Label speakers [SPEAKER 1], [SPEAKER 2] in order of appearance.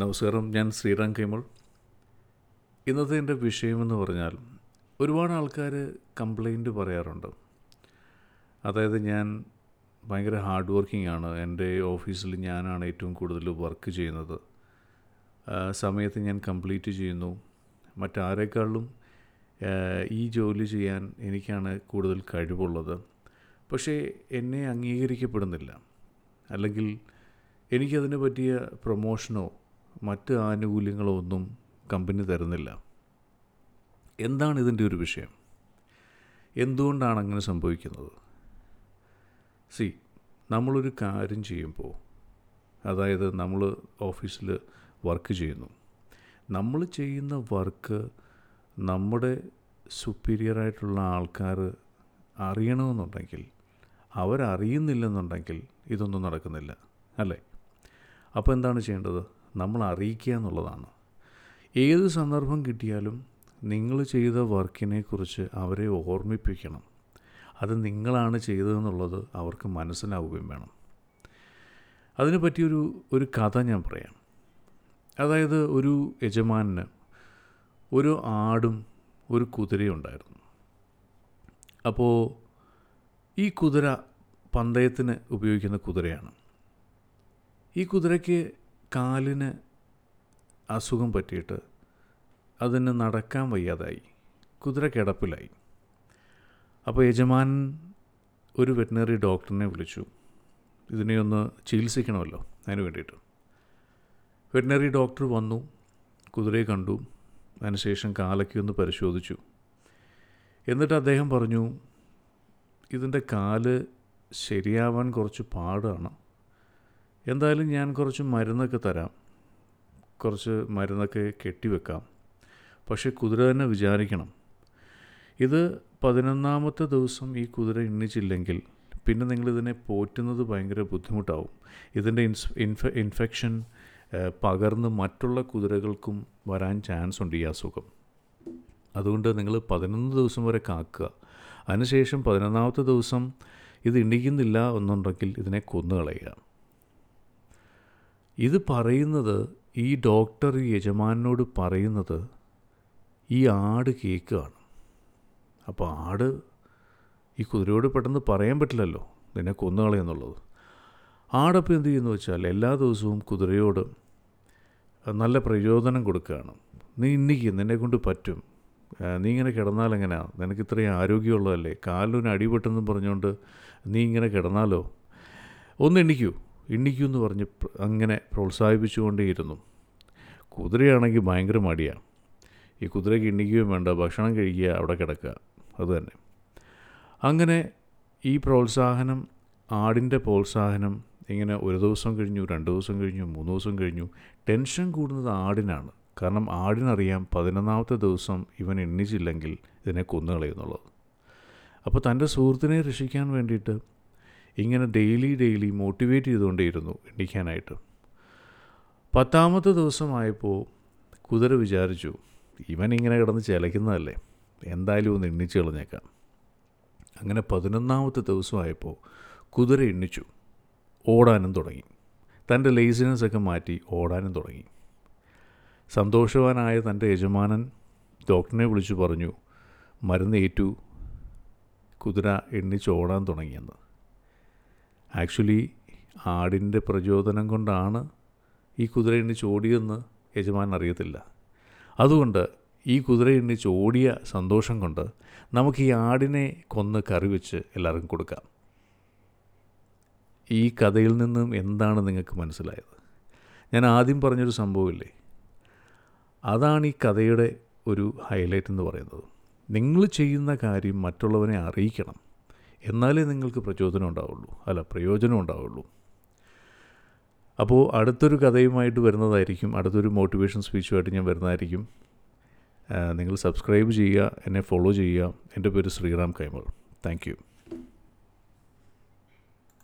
[SPEAKER 1] നമസ്കാരം ഞാൻ ശ്രീറാം കൈമോൾ ഇന്നത്തെ എൻ്റെ വിഷയമെന്ന് പറഞ്ഞാൽ ഒരുപാട് ആൾക്കാർ കംപ്ലൈൻറ്റ് പറയാറുണ്ട് അതായത് ഞാൻ ഭയങ്കര ഹാർഡ് വർക്കിംഗ് ആണ് എൻ്റെ ഓഫീസിൽ ഞാനാണ് ഏറ്റവും കൂടുതൽ വർക്ക് ചെയ്യുന്നത് സമയത്ത് ഞാൻ കംപ്ലീറ്റ് ചെയ്യുന്നു മറ്റാരെക്കാളും ഈ ജോലി ചെയ്യാൻ എനിക്കാണ് കൂടുതൽ കഴിവുള്ളത് പക്ഷേ എന്നെ അംഗീകരിക്കപ്പെടുന്നില്ല അല്ലെങ്കിൽ എനിക്കതിന് പറ്റിയ പ്രൊമോഷനോ മറ്റ് ആനുകൂല്യങ്ങളോ ഒന്നും കമ്പനി തരുന്നില്ല എന്താണ് ഇതിൻ്റെ ഒരു വിഷയം എന്തുകൊണ്ടാണ് അങ്ങനെ സംഭവിക്കുന്നത് സി നമ്മളൊരു കാര്യം ചെയ്യുമ്പോൾ അതായത് നമ്മൾ ഓഫീസിൽ വർക്ക് ചെയ്യുന്നു നമ്മൾ ചെയ്യുന്ന വർക്ക് നമ്മുടെ സുപ്പീരിയറായിട്ടുള്ള ആൾക്കാർ അറിയണമെന്നുണ്ടെങ്കിൽ അവരറിയുന്നില്ലെന്നുണ്ടെങ്കിൽ ഇതൊന്നും നടക്കുന്നില്ല അല്ലേ അപ്പോൾ എന്താണ് ചെയ്യേണ്ടത് നമ്മൾ അറിയിക്കുക എന്നുള്ളതാണ് ഏത് സന്ദർഭം കിട്ടിയാലും നിങ്ങൾ ചെയ്ത വർക്കിനെക്കുറിച്ച് അവരെ ഓർമ്മിപ്പിക്കണം അത് നിങ്ങളാണ് ചെയ്തതെന്നുള്ളത് അവർക്ക് മനസ്സിലാവുകയും വേണം അതിനു പറ്റിയൊരു ഒരു കഥ ഞാൻ പറയാം അതായത് ഒരു യജമാനന് ഒരു ആടും ഒരു കുതിരയും ഉണ്ടായിരുന്നു അപ്പോൾ ഈ കുതിര പന്തയത്തിന് ഉപയോഗിക്കുന്ന കുതിരയാണ് ഈ കുതിരയ്ക്ക് കാലിന് അസുഖം പറ്റിയിട്ട് അതിന് നടക്കാൻ വയ്യാതായി കുതിര കിടപ്പിലായി അപ്പോൾ യജമാൻ ഒരു വെറ്റിനറി ഡോക്ടറിനെ വിളിച്ചു ഇതിനെ ഒന്ന് ചികിത്സിക്കണമല്ലോ അതിന് വേണ്ടിയിട്ട് വെറ്റിനറി ഡോക്ടർ വന്നു കുതിരയെ കണ്ടു അതിനുശേഷം കാലയ്ക്ക് ഒന്ന് പരിശോധിച്ചു എന്നിട്ട് അദ്ദേഹം പറഞ്ഞു ഇതിൻ്റെ കാല് ശരിയാവാൻ കുറച്ച് പാടാണ് എന്തായാലും ഞാൻ കുറച്ച് മരുന്നൊക്കെ തരാം കുറച്ച് മരുന്നൊക്കെ കെട്ടിവെക്കാം പക്ഷേ കുതിര തന്നെ വിചാരിക്കണം ഇത് പതിനൊന്നാമത്തെ ദിവസം ഈ കുതിര എണ്ണിച്ചില്ലെങ്കിൽ പിന്നെ നിങ്ങളിതിനെ പോറ്റുന്നത് ഭയങ്കര ബുദ്ധിമുട്ടാവും ഇതിൻ്റെ ഇൻഫ ഇൻഫെക്ഷൻ പകർന്ന് മറ്റുള്ള കുതിരകൾക്കും വരാൻ ചാൻസ് ഉണ്ട് ഈ അസുഖം അതുകൊണ്ട് നിങ്ങൾ പതിനൊന്ന് ദിവസം വരെ കാക്കുക അതിനുശേഷം പതിനൊന്നാമത്തെ ദിവസം ഇത് ഇണിക്കുന്നില്ല എന്നുണ്ടെങ്കിൽ ഇതിനെ കൊന്നുകളയുക ഇത് പറയുന്നത് ഈ ഡോക്ടർ യജമാനോട് പറയുന്നത് ഈ ആട് കേൾക്കുകയാണ് അപ്പോൾ ആട് ഈ കുതിരയോട് പെട്ടെന്ന് പറയാൻ പറ്റില്ലല്ലോ നിന്നെ കൊന്നുകളയെന്നുള്ളത് ആടപ്പം എന്ത് ചെയ്യുന്നു വെച്ചാൽ എല്ലാ ദിവസവും കുതിരയോട് നല്ല പ്രചോദനം കൊടുക്കുകയാണ് നീ ഇന്നിക്ക് നിന്നെ കൊണ്ട് പറ്റും നീ ഇങ്ങനെ കിടന്നാൽ എങ്ങനെയാ നിനക്ക് ഇത്രയും ആരോഗ്യമുള്ളതല്ലേ കാലിനൊരു അടിപെട്ടെന്നും പറഞ്ഞുകൊണ്ട് നീ ഇങ്ങനെ കിടന്നാലോ ഒന്ന് എണ്ണിക്കൂ ഇണ്ണിക്കൂ എന്ന് പറഞ്ഞ് അങ്ങനെ പ്രോത്സാഹിപ്പിച്ചുകൊണ്ടേയിരുന്നു കുതിരയാണെങ്കിൽ ഭയങ്കര മടിയാണ് ഈ കുതിരയ്ക്ക് ഇണ്ണിക്കുകയും വേണ്ട ഭക്ഷണം കഴിക്കുക അവിടെ കിടക്കുക അതുതന്നെ അങ്ങനെ ഈ പ്രോത്സാഹനം ആടിൻ്റെ പ്രോത്സാഹനം ഇങ്ങനെ ഒരു ദിവസം കഴിഞ്ഞു രണ്ട് ദിവസം കഴിഞ്ഞു മൂന്ന് ദിവസം കഴിഞ്ഞു ടെൻഷൻ കൂടുന്നത് ആടിനാണ് കാരണം ആടിനറിയാം പതിനൊന്നാമത്തെ ദിവസം ഇവൻ എണ്ണിച്ചില്ലെങ്കിൽ ഇതിനെ കൊന്നുകളയെന്നുള്ളത് അപ്പോൾ തൻ്റെ സുഹൃത്തിനെ രക്ഷിക്കാൻ വേണ്ടിയിട്ട് ഇങ്ങനെ ഡെയിലി ഡെയിലി മോട്ടിവേറ്റ് ചെയ്തുകൊണ്ടേയിരുന്നു എണീക്കാനായിട്ട് പത്താമത്തെ ദിവസമായപ്പോൾ കുതിര വിചാരിച്ചു ഇവൻ ഇങ്ങനെ കിടന്ന് ചിലയ്ക്കുന്നതല്ലേ എന്തായാലും ഒന്ന് എണ്ണിച്ച് കളഞ്ഞേക്കാം അങ്ങനെ പതിനൊന്നാമത്തെ ദിവസമായപ്പോൾ കുതിര എണ്ണിച്ചു ഓടാനും തുടങ്ങി തൻ്റെ ലേസിനെസ്സൊക്കെ ഒക്കെ മാറ്റി ഓടാനും തുടങ്ങി സന്തോഷവാനായ തൻ്റെ യജമാനൻ ഡോക്ടറിനെ വിളിച്ചു പറഞ്ഞു മരുന്ന് ഏറ്റു കുതിര എണ്ണിച്ച് ഓടാൻ തുടങ്ങിയെന്ന് ആക്ച്വലി ആടിൻ്റെ പ്രചോദനം കൊണ്ടാണ് ഈ കുതിര എണ്ണിച്ച് ഓടിയെന്ന് യജമാൻ അറിയത്തില്ല അതുകൊണ്ട് ഈ കുതിര എണ്ണിച്ച് ഓടിയ സന്തോഷം കൊണ്ട് നമുക്ക് ഈ ആടിനെ കൊന്ന് കറി വെച്ച് എല്ലാവർക്കും കൊടുക്കാം ഈ കഥയിൽ നിന്നും എന്താണ് നിങ്ങൾക്ക് മനസ്സിലായത് ഞാൻ ആദ്യം പറഞ്ഞൊരു സംഭവമില്ലേ അതാണ് ഈ കഥയുടെ ഒരു ഹൈലൈറ്റ് എന്ന് പറയുന്നത് നിങ്ങൾ ചെയ്യുന്ന കാര്യം മറ്റുള്ളവനെ അറിയിക്കണം എന്നാലേ നിങ്ങൾക്ക് പ്രചോദനം ഉണ്ടാവുള്ളൂ അല്ല പ്രയോജനം ഉണ്ടാവുള്ളൂ അപ്പോൾ അടുത്തൊരു കഥയുമായിട്ട് വരുന്നതായിരിക്കും അടുത്തൊരു മോട്ടിവേഷൻ സ്പീച്ചുമായിട്ട് ഞാൻ വരുന്നതായിരിക്കും നിങ്ങൾ സബ്സ്ക്രൈബ് ചെയ്യുക എന്നെ ഫോളോ ചെയ്യുക എൻ്റെ പേര് ശ്രീറാം കൈമൾ താങ്ക്